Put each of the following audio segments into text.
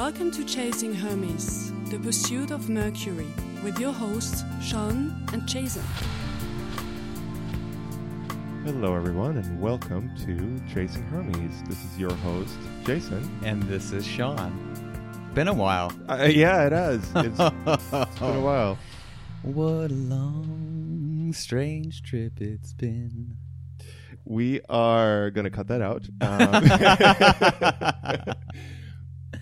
Welcome to Chasing Hermes, the pursuit of Mercury, with your hosts, Sean and Jason. Hello, everyone, and welcome to Chasing Hermes. This is your host, Jason. And this is Sean. Been a while. Uh, yeah, it has. It's, it's been a while. What a long, strange trip it's been. We are going to cut that out. Um,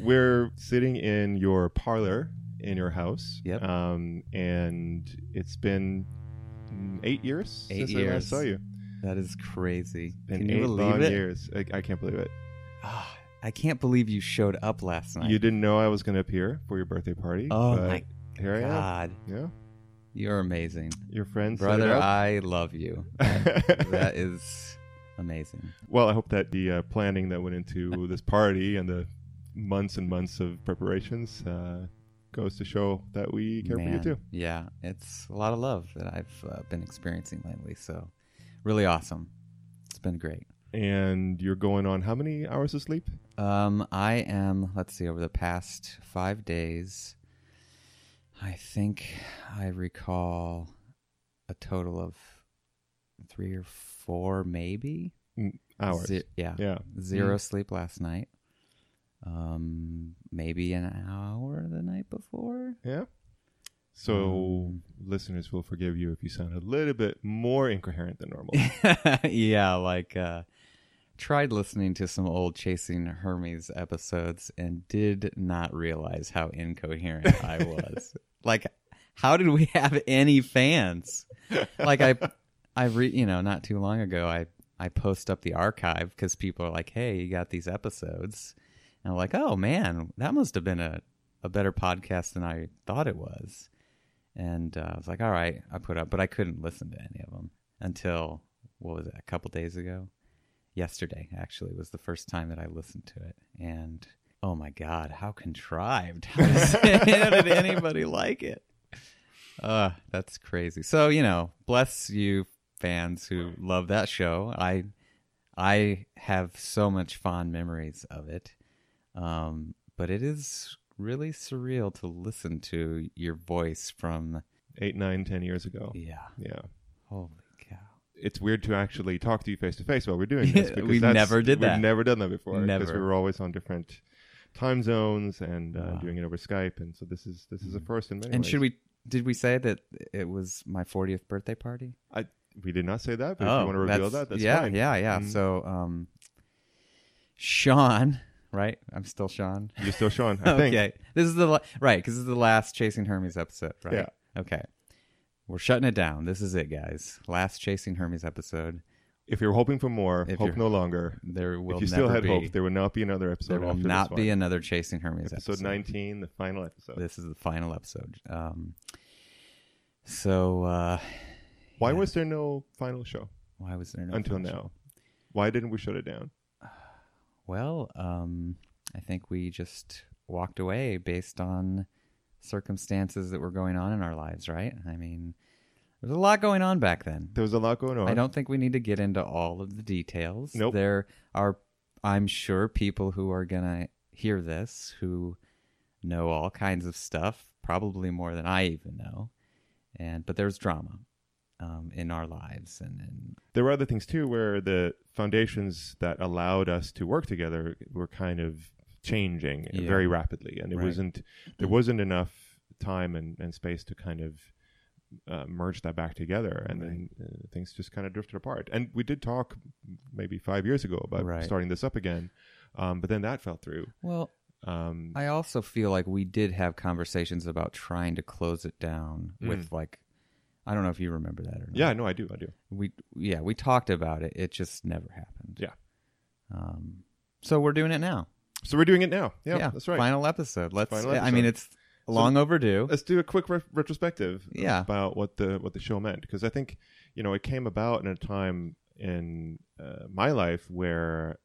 we're sitting in your parlor in your house. Yep. Um, and it's been eight years Eight since I last saw you. That is crazy. Been Can eight you long believe it? years. I, I can't believe it. Ah, I can't believe you showed up last night. You didn't know I was going to appear for your birthday party. Oh but my Here I am. God. Yeah. You're amazing. Your friends. Brother. I love you. That, that is amazing. Well, I hope that the uh, planning that went into this party and the months and months of preparations uh, goes to show that we care for you too. Yeah, it's a lot of love that I've uh, been experiencing lately. So, really awesome. It's been great. And you're going on how many hours of sleep? Um, I am. Let's see. Over the past five days, I think I recall a total of three or four, maybe Mm, Hours. Ze- yeah, Yeah. zero Mm. sleep last night. Um, maybe an hour the night before. Yeah. So Um, listeners will forgive you if you sound a little bit more incoherent than normal. yeah, like uh tried listening to some old Chasing Hermes episodes and did not realize how incoherent I was. like how did we have any fans? Like I I re, you know, not too long ago I I post up the archive cuz people are like, "Hey, you got these episodes." And I'm like, "Oh man, that must have been a a better podcast than I thought it was." And uh, I was like, all right, I put up, but I couldn't listen to any of them until what was it, a couple days ago? Yesterday, actually, was the first time that I listened to it. And oh my God, how contrived. How, did anybody like it? Uh, that's crazy. So, you know, bless you fans who love that show. I I have so much fond memories of it. Um, but it is really surreal to listen to your voice from Eight, nine, ten years ago. yeah. Yeah. Holy cow. It's weird to actually talk to you face to face while we're doing this. because We that's- never did that. We've never done that before. Because we were always on different time zones and uh, Wow. doing it over Skype, and so this is this is a first in many And ways. should we did we say that it was my 40th birthday party? I we did not say that, but if you want to reveal that, that's Oh, yeah, fine. yeah, yeah. Mhm. So, um, Sean, right? I'm still Sean. You're still Sean, I think. okay, this is the la- right because this is the last Chasing Hermes episode, right? Yeah. Okay, we're shutting it down. This is it, guys. Last Chasing Hermes episode. If you're hoping for more, If hope you're- no longer. There will if you never still had be. hope, there will not be another episode. there will after not this be one. another Chasing Hermes episode episode. 19, the final episode. This is the final episode. Um, so uh, Why was there no final show why was there no until now? Why didn't we shut it down? Well, um, I think we just walked away based on circumstances that were going on in our lives, right? I mean, there was a lot going on back then. There was a lot going on. I don't think we need to get into all of the details. Nope. There are, I'm sure, people who are going to hear this who know all kinds of stuff, probably more than I even know. And but there's drama um, in our lives, and, and There were other things too, where the foundations that allowed us to work together were kind of changing Yeah. very rapidly, and it Right. wasn't there wasn't enough time and, and space to kind of uh, merge that back together, and then uh, things just kind of drifted apart. And we did talk maybe five years ago about Right. starting this up again, um, but then that fell through. well, Um, I also feel like we did have conversations about trying to close it down Mm. with like I don't know if you remember that or not. yeah, no, I do, I do. We yeah, we talked about it. It just never happened. Yeah. Um so we're doing it now. So we're doing it now. Yeah, that's right. Final episode. Let's Final I mean it's long overdue. let's do a quick re- retrospective Yeah. about what the what the show meant because I think you know it came about in a time in uh, my life where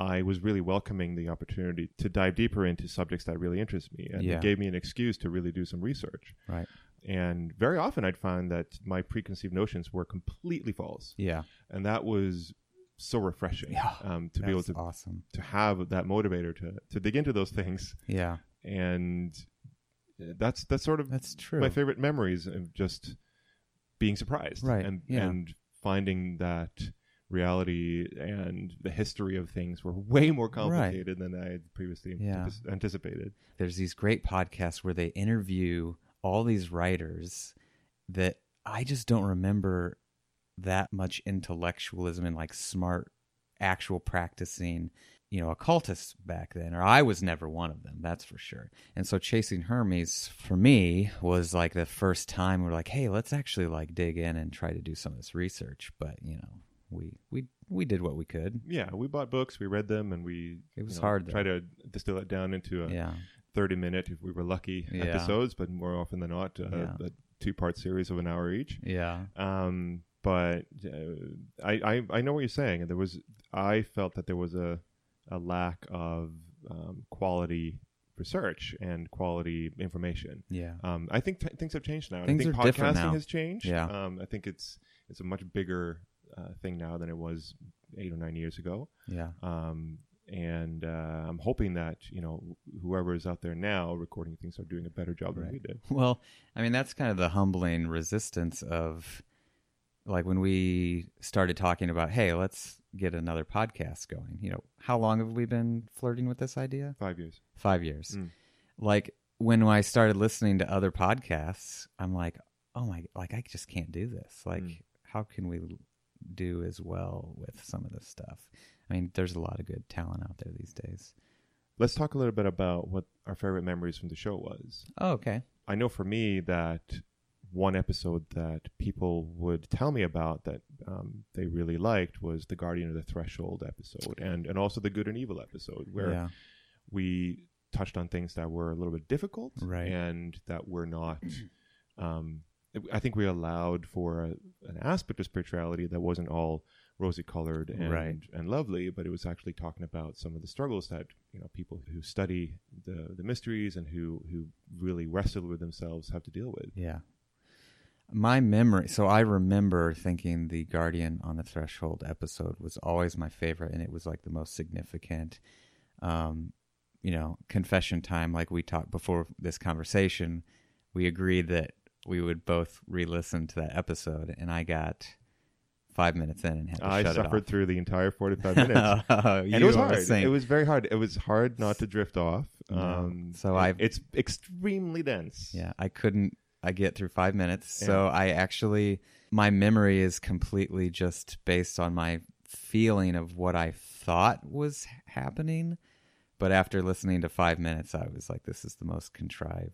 I was really welcoming the opportunity to dive deeper into subjects that really interest me, and Yeah. it gave me an excuse to really do some research. Right. And very often I'd find that my preconceived notions were completely false, Yeah. and that was so refreshing Yeah, um, to be able to awesome. to have that motivator to to dig into those things Yeah. and that's that's sort of That's true. my favorite memories of just being surprised Right, and yeah. and finding that reality and the history of things were way more complicated than I had previously Yeah. anticipated. There's these great podcasts where they interview all these writers that I just don't remember that much intellectualism and like smart, actual practicing, you know, occultists back then. Or I was never one of them, that's for sure. And so Chasing Hermes for me was like the first time we're like, hey, let's actually like dig in and try to do some of this research. But, you know, we we we did what we could. Yeah, we bought books, we read them, and we It was you know, hard, though. Try to distill it down into a Yeah. Thirty minute, if we were lucky, Yeah. episodes, but more often than not, uh, Yeah. a two part series of an hour each. Yeah. Um, but uh, I, I I know what you're saying. And there was I felt that there was a a lack of um, quality research and quality information. Yeah. Um, I think t- things have changed now. Things I think are different podcasting now. has changed. Yeah. Um, I think it's it's a much bigger uh, thing now than it was eight or nine years ago. Yeah. Um, and uh, I'm hoping that you know whoever is out there now recording things are doing a better job than we did. Well, I mean, that's kind of the humbling resistance of like when we started talking about, hey, let's get another podcast going. You know, how long have we been flirting with this idea? Five years. Five years. Mm. Like when I started listening to other podcasts, I'm like, oh my, like I just can't do this. Like, Mm. how can we do as well with some of this stuff? I mean, there's a lot of good talent out there these days. Let's talk a little bit about what our favorite memories from the show was. Oh, okay. I know for me that one episode that people would tell me about that um, they really liked was the Guardian of the Threshold episode, and and also the Good and Evil episode, where yeah. we touched on things that were a little bit difficult Right. and that were not. Um, I think we allowed for a, an aspect of spirituality that wasn't all rosy colored and Right. and lovely, but it was actually talking about some of the struggles that you know people who study the the mysteries and who who really wrestle with themselves have to deal with. Yeah. My memory, so I remember thinking the Guardian on the Threshold episode was always my favorite, and it was like the most significant. Um, you know, confession time, like we talked before this conversation, we agreed that we would both re listen to that episode, and I got five minutes in and had to I shut suffered through the entire forty five minutes. off. oh, and it was you are a hard. It was very hard. It was hard not to drift off. Um, So I've- it's extremely dense. Yeah, I couldn't. I get through five minutes, so I actually my memory is completely just based on my feeling of what I thought was happening. But after listening to five minutes, I was like, "This is the most contrived."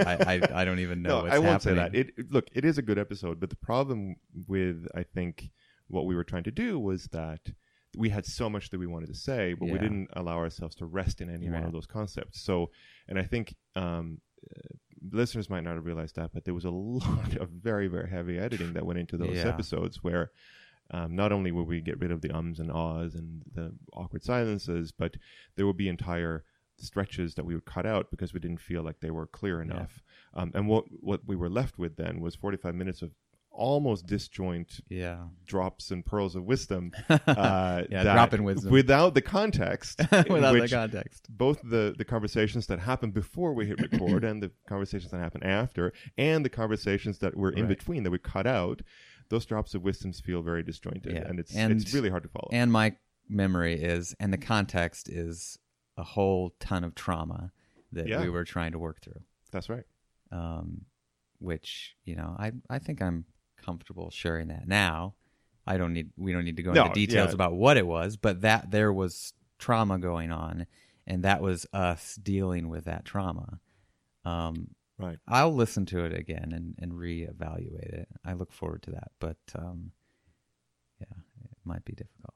I, I I don't even know. no, what's I won't happening. say that. It- look, it is a good episode, but the problem with I think what we were trying to do was that we had so much that we wanted to say, but we didn't allow ourselves to rest in any one of those concepts. So, and I think um, uh, listeners might not have realized that, but there was a lot of very very heavy editing that went into those Yeah. episodes where. Um, not only would we get rid of the ums and ahs and the awkward silences, but there would be entire stretches that we would cut out because we didn't feel like they were clear enough. Um, and what what we were left with then was 45 minutes of almost disjoint Yeah, drops and pearls of wisdom. Uh, Yeah, dropping wisdom. without the context, without the context. both the the conversations that happened before we hit record and the conversations that happened after, and the conversations that were in Right. between that we cut out. Those drops of wisdoms feel very disjointed, Yeah. and it's And- it's really hard to follow. And my memory is, and the context is a whole ton of trauma that Yeah. we were trying to work through. That's right. um, which you know I I think I'm comfortable sharing that now. I don't need we don't need to go No, into details yeah. about what it was, but that there was trauma going on, and that was us dealing with that trauma. Um, Right. I'll listen to it again and, and reevaluate it. I look forward to that, but um, yeah, it might be difficult.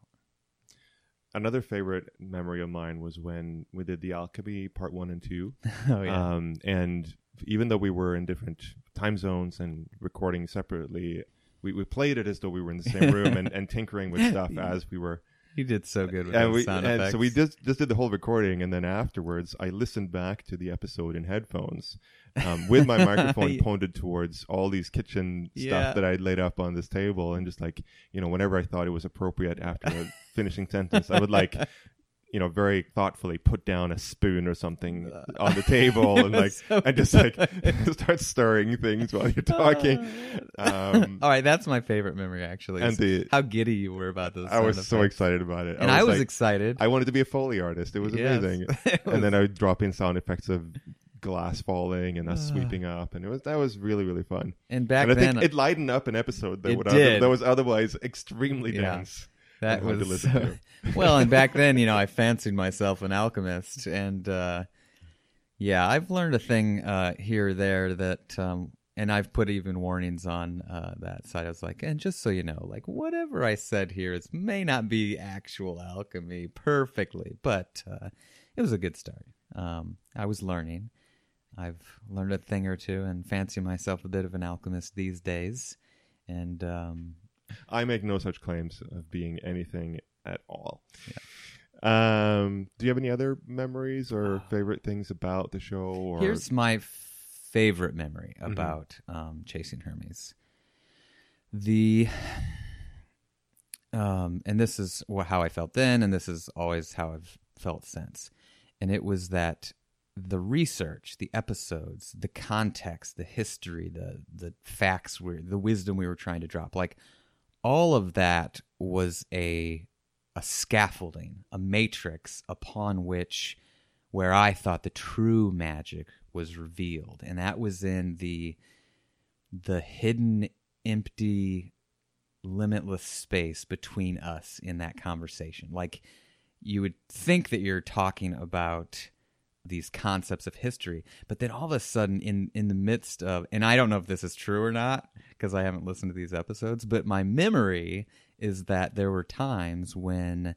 Another favorite memory of mine was when we did the alchemy part one and two. oh yeah, Um, and even though we were in different time zones and recording separately, we, we played it as though we were in the same room and, and tinkering with stuff as we were. you did so good with And, those we, sound and effects. so we just, just did the whole recording, and then afterwards, I listened back to the episode in headphones um, with my microphone pointed towards all these kitchen Yeah. stuff that I'd laid up on this table, and just like you know, whenever I thought it was appropriate after a finishing sentence, I would like you know, very thoughtfully put down a spoon or something on the table and like, so and just like start stirring things while you're talking. Um, All right, that's my favorite memory actually. And the- how giddy you were about this. I was so effects. excited about it. and I was like, excited. I wanted to be a Foley artist. It was Yes. amazing. It was- and then I would drop in sound effects of glass falling and us Ah. sweeping up, and it was that was really really fun. and back and I then, think it lightened up an episode that would that was otherwise extremely Yeah. dense. That was listen so, to. well, and back then, you know, I fancied myself an alchemist, and uh, yeah, I've learned a thing uh, here or there that, um, and I've put even warnings on uh, that side. I was like, and just so you know, like whatever I said here is may not be actual alchemy perfectly, but uh, it was a good start. Um, I was learning. I've learned a thing or two, and fancy myself a bit of an alchemist these days. And um, I make no such claims of being anything at all. Um, do you have any other memories or favorite things about the show? Or Here's my favorite memory Mm-hmm. about um, chasing Hermes. The um, and this is how I felt then, and this is always how I've felt since. And it was that the research, the episodes, the context, the history, the the facts, were the wisdom we were trying to drop, like all of that was a a scaffolding, a matrix upon which where I thought the true magic was revealed, and that was in the the hidden, empty, limitless space between us in that conversation. Like you would think that you're talking about these concepts of history, but then all of a sudden, in in the midst of, and I don't know if this is true or not because I haven't listened to these episodes, but my memory is that there were times when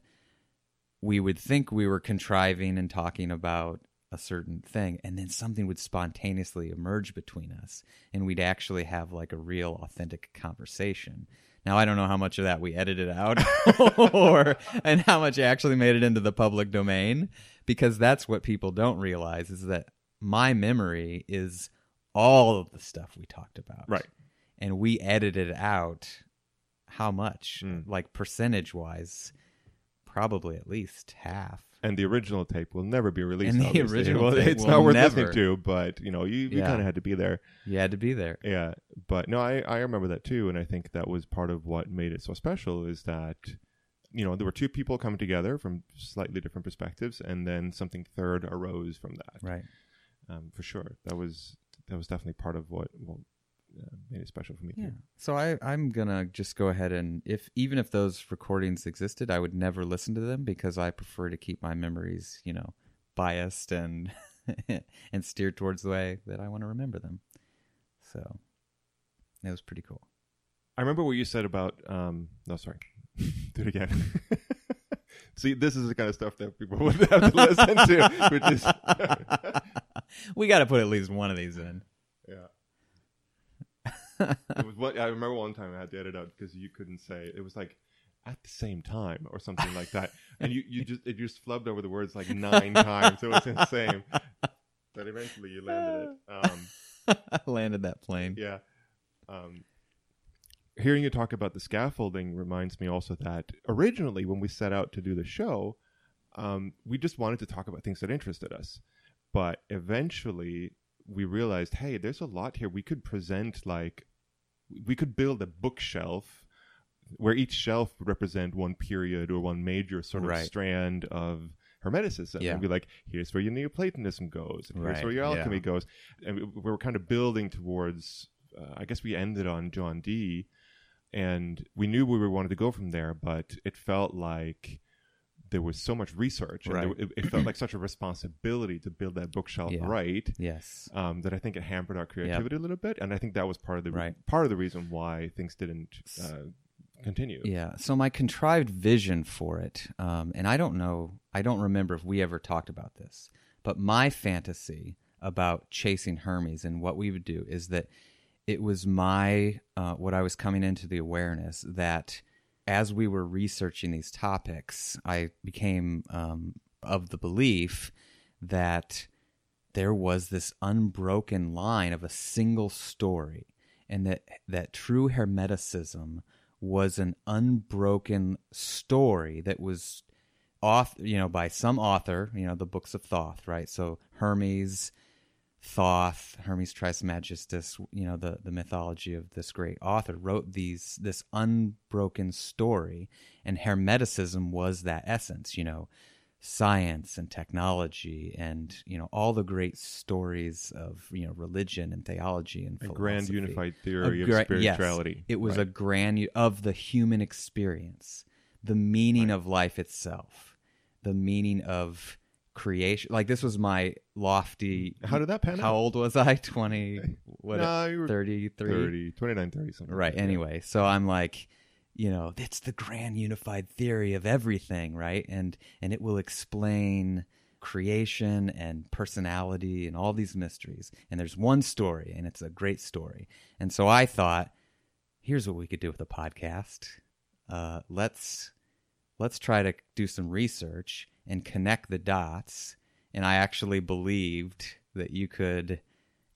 we would think we were contriving and talking about a certain thing and then something would spontaneously emerge between us and we'd actually have like a real authentic conversation now i don't know how much of that we edited out or and how much actually made it into the public domain because that's what people don't realize is that my memory is all of the stuff we talked about Right. and we edited out how much Mm. like percentage wise probably at least half and the original tape will never be released. And the obviously. original Well, tape it's not worth never. listening to, but you know, you, you Yeah. kind of had to be there. you had to be there Yeah, but no, I I remember that too, and I think that was part of what made it so special is that you know there were two people coming together from slightly different perspectives, and then something third arose from that. right Um, for sure, that was that was definitely part of what well, uh, made it special for me yeah too. so i i'm gonna just go ahead and if even if those recordings existed i would never listen to them because i prefer to keep my memories you know biased and and steered towards the way that i want to remember them so it was pretty cool I remember what you said about um no sorry. Do it again. See, this is the kind of stuff that people would have to listen to, which is we got to put at least one of these in yeah. It was what I remember one time I had to edit out because you couldn't say it was like at the same time or something like that, and you you just it just flubbed over the words like nine times. It was insane. But eventually you landed it. Um, I landed that plane yeah. Um, hearing you talk about the scaffolding reminds me also that originally when we set out to do the show, um, we just wanted to talk about things that interested us. But eventually we realized, hey, there's a lot here. We could present like, we could build a bookshelf where each shelf would represent one period or one major sort of Right. strand of Hermeticism. Yeah. And be like, here's where your Neoplatonism goes, and here's Right, where your alchemy yeah. goes. And we, were kind of building towards, uh, I guess we ended on John Dee, and we knew where we wanted to go from there, but it felt like there was so much research, and there- it, it felt like such a responsibility to build that bookshelf Yeah. right yes um, that I think it hampered our creativity a little bit, and I think that was part of the Right. part of the reason why things didn't uh, continue. Yeah. So my contrived vision for it, um, and I don't know, I don't remember if we ever talked about this, but my fantasy about chasing Hermes and what we would do is that it was my uh, what I was coming into the awareness that as we were researching these topics, I became um, of the belief that there was this unbroken line of a single story and that that true hermeticism was an unbroken story that was author, you know, by some author, you know, the books of Thoth, right? So Hermes, Thoth, Hermes Trismegistus, you know, the, the mythology of this great author wrote these this unbroken story, and Hermeticism was that essence, you know, science and technology and you know all the great stories of you know religion and theology and A grand unified theory A of spirituality. Yes, it was right? a grand of the human experience, the meaning of life itself, the meaning of creation. Like this was my lofty. How did that pan How out? old was I? Twenty. What? You 33? 30, 29, 30 something. Right. Yeah. Anyway, so I'm like, you know, it's the grand unified theory of everything, right? And and it will explain creation and personality and all these mysteries. And there's one story, and it's a great story. And so I thought, here's what we could do with a podcast. Uh, let's let's try to do some research and connect the dots. And I actually believed that you could.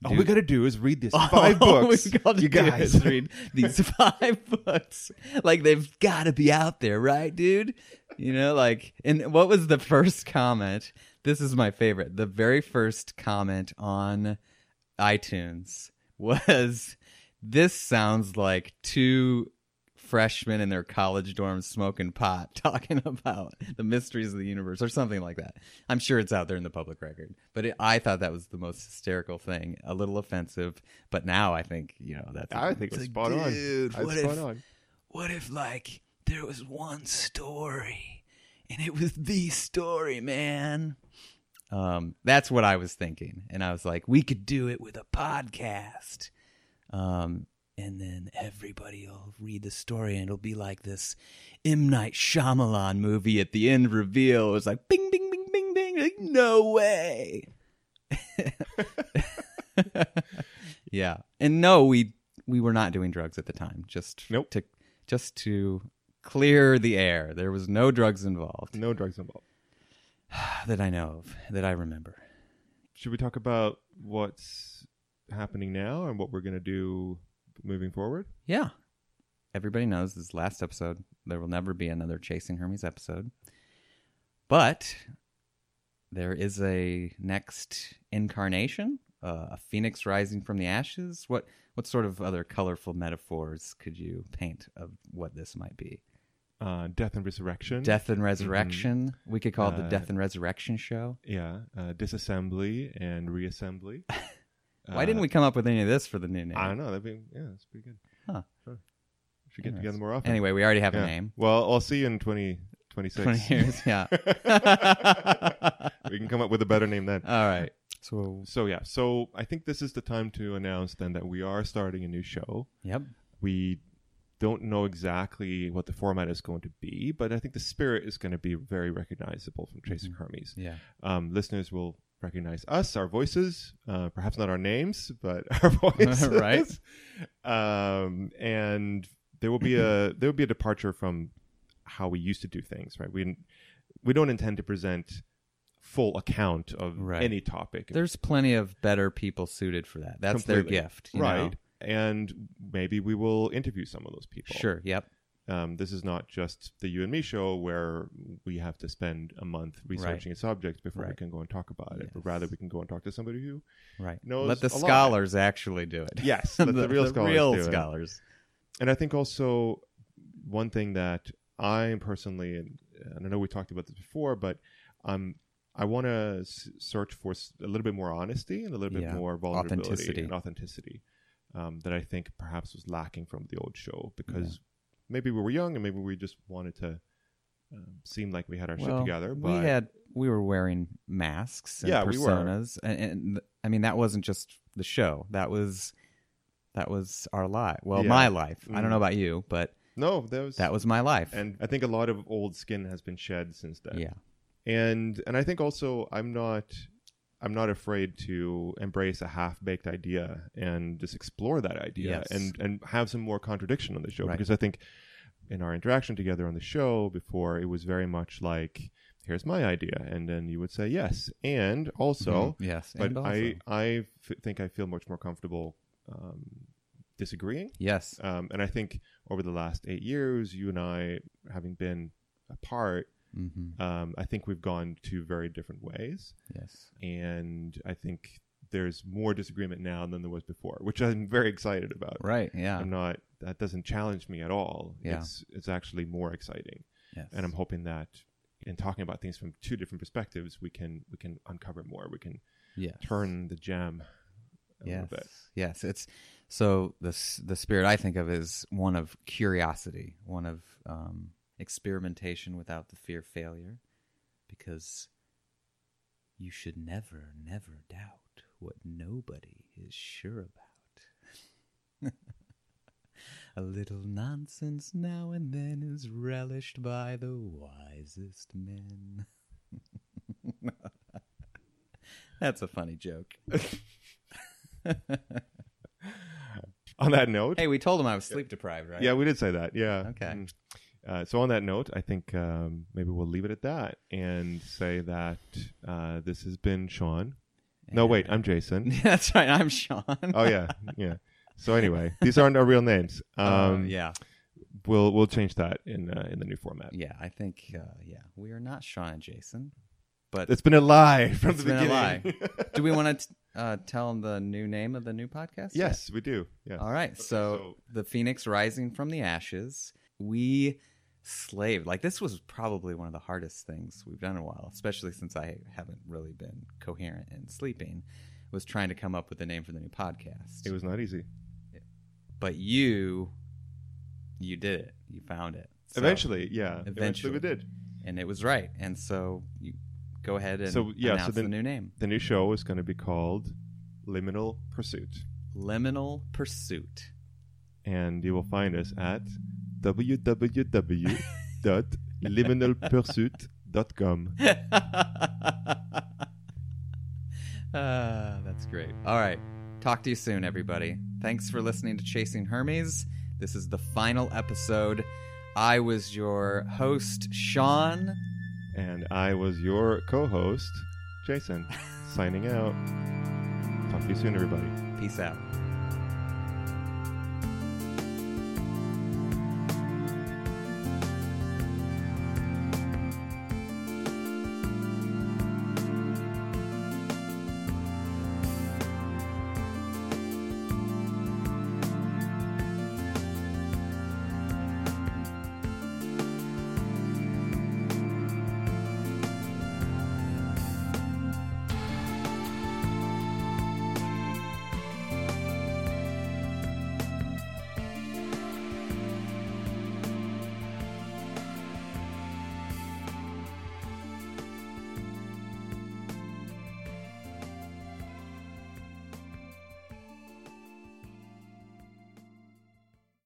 All we got to do is read these five books. you guys. read these five books. Like they've got to be out there, right, dude? You know, like, and what was the first comment? This is my favorite. The very first comment on iTunes was, "This sounds like two freshmen in their college dorms smoking pot, talking about the mysteries of the universe, or something like that." I'm sure it's out there in the public record, but it, I thought that was the most hysterical thing. A little offensive, but now I think you know that's. I think it it's was like, spot on. dude, That's what spot if- on. what if like there was one story and it was the story man um that's what i was thinking and i was like we could do it with a podcast um and then everybody will read the story and it'll be like this M. Night Shyamalan movie at the end reveal. It was like bing, bing, bing, bing, bing. Like, no way. yeah. And no, we we were not doing drugs at the time. Just Nope. to just to clear the air. There was no drugs involved No drugs involved. that I know of, that I remember. Should we talk about what's happening now and what we're going to do moving forward? Yeah. Everybody knows this last episode. There will never be another Chasing Hermes episode. But there is a next incarnation, uh, a phoenix rising from the ashes. What what sort of other colorful metaphors could you paint of what this might be? Uh, death and resurrection. Death and resurrection. We could call it the Uh, Death and Resurrection show. Yeah. Uh, disassembly and reassembly. Why didn't we come up with any of this for the new name? I don't know. That'd be yeah, that's pretty good. Huh. Sure. We should get together more often. Anyway, we already have Yeah. a name. Well, I'll see you in 2026. 20 years, yeah. we can come up with a better name then. All right. So, So yeah, so I think this is the time to announce then that we are starting a new show. yep. We don't know exactly what the format is going to be, but I think the spirit is going to be very recognizable from Chasing Mm-hmm. Hermes. Yeah. Um, listeners will recognize us, our voices, uh, perhaps not our names, but our voices, Right. Um, and there will be a there will be a departure from how we used to do things. Right? We we don't intend to present full account of Right. any topic. There's plenty of better people suited for that. That's Completely. their gift, you right? know? And maybe we will interview some of those people. Sure. Yep. Um, this is not just the you and me show where we have to spend a month researching a subject before we can go and talk about it. But rather, we can go and talk to somebody who Right. knows Let the a lot. scholars actually do it. Yes, let the real scholars real do it. scholars. And I think also one thing that I personally, and, I know we talked about this before, but um, I want to s- search for s- a little bit more honesty and a little bit Yeah, more vulnerability authenticity. and authenticity um, that I think perhaps was lacking from the old show because maybe we were young and maybe we just wanted to um, seem like we had our shit Well, together. we had we were wearing masks and Yeah, we were. personas, and, and I mean that wasn't just the show. That was that was our life. Well, Yeah. my life. I don't Mm. know about you, but no, that was that was my life. and I think a lot of old skin has been shed since then. yeah. and and I think also I'm not I'm not afraid to embrace a half baked idea and just explore that idea Yes. and and have some more contradiction on the show Right. because I think in our interaction together on the show before it was very much like here's my idea and then you would say yes and also Mhm. yes, but. I I f- think I feel much more comfortable um, disagreeing yes, um, and I think over the last eight years, you and I, having been apart, Mm-hmm. Um, I think we've gone two very different ways, Yes. and I think there's more disagreement now than there was before, which I'm very excited about. Right. Yeah. I'm not. That doesn't challenge me at all. Yeah. It's it's actually more exciting, yes. and I'm hoping that in talking about things from two different perspectives, we can we can uncover more. We can yes. turn the gem a yes. little bit. Yes. It's so the the spirit I think of is one of curiosity, one of um, experimentation without the fear of failure, because you should never, never doubt what nobody is sure about. A little nonsense now and then is relished by the wisest men. That's a funny joke. On that note, Hey, we told him I was sleep deprived, right? yeah, we did say that. Yeah. Okay. Mm. Uh, so on that note, I think um, maybe we'll leave it at that and say that uh, this has been Sean. No, wait, I'm Jason. That's right. I'm Sean. oh yeah, yeah. So anyway, these aren't our real names. Uh, Um, yeah. we'll we'll change that in uh, in the new format. Yeah. I think, uh, yeah, we are not Sean and Jason, but It's been a lie from It's the been a beginning. do we want to uh, tell them the new name of the new podcast? yes, we do. All right. so, so- the Phoenix Rising from the Ashes. We slaved. Like this was probably one of the hardest things we've done in a while, especially since I haven't really been coherent in sleeping. Was trying to come up with a name for the new podcast. It was not easy. but you, you did it. You found it. So- eventually, yeah. Eventually. Eventually, we did. and it was right. And so you go ahead and So, yeah, so then- the new name. The new show is going to be called Liminal Pursuit, Liminal Pursuit. and you will find us at www.liminalpursuit.com. Ah, that's great. All right. Talk to you soon, everybody. Thanks for listening to Chasing Hermes. This is the final episode. I was your host, Sean. And I was your co-host, Jason, signing out. Talk to you soon, everybody. Peace out.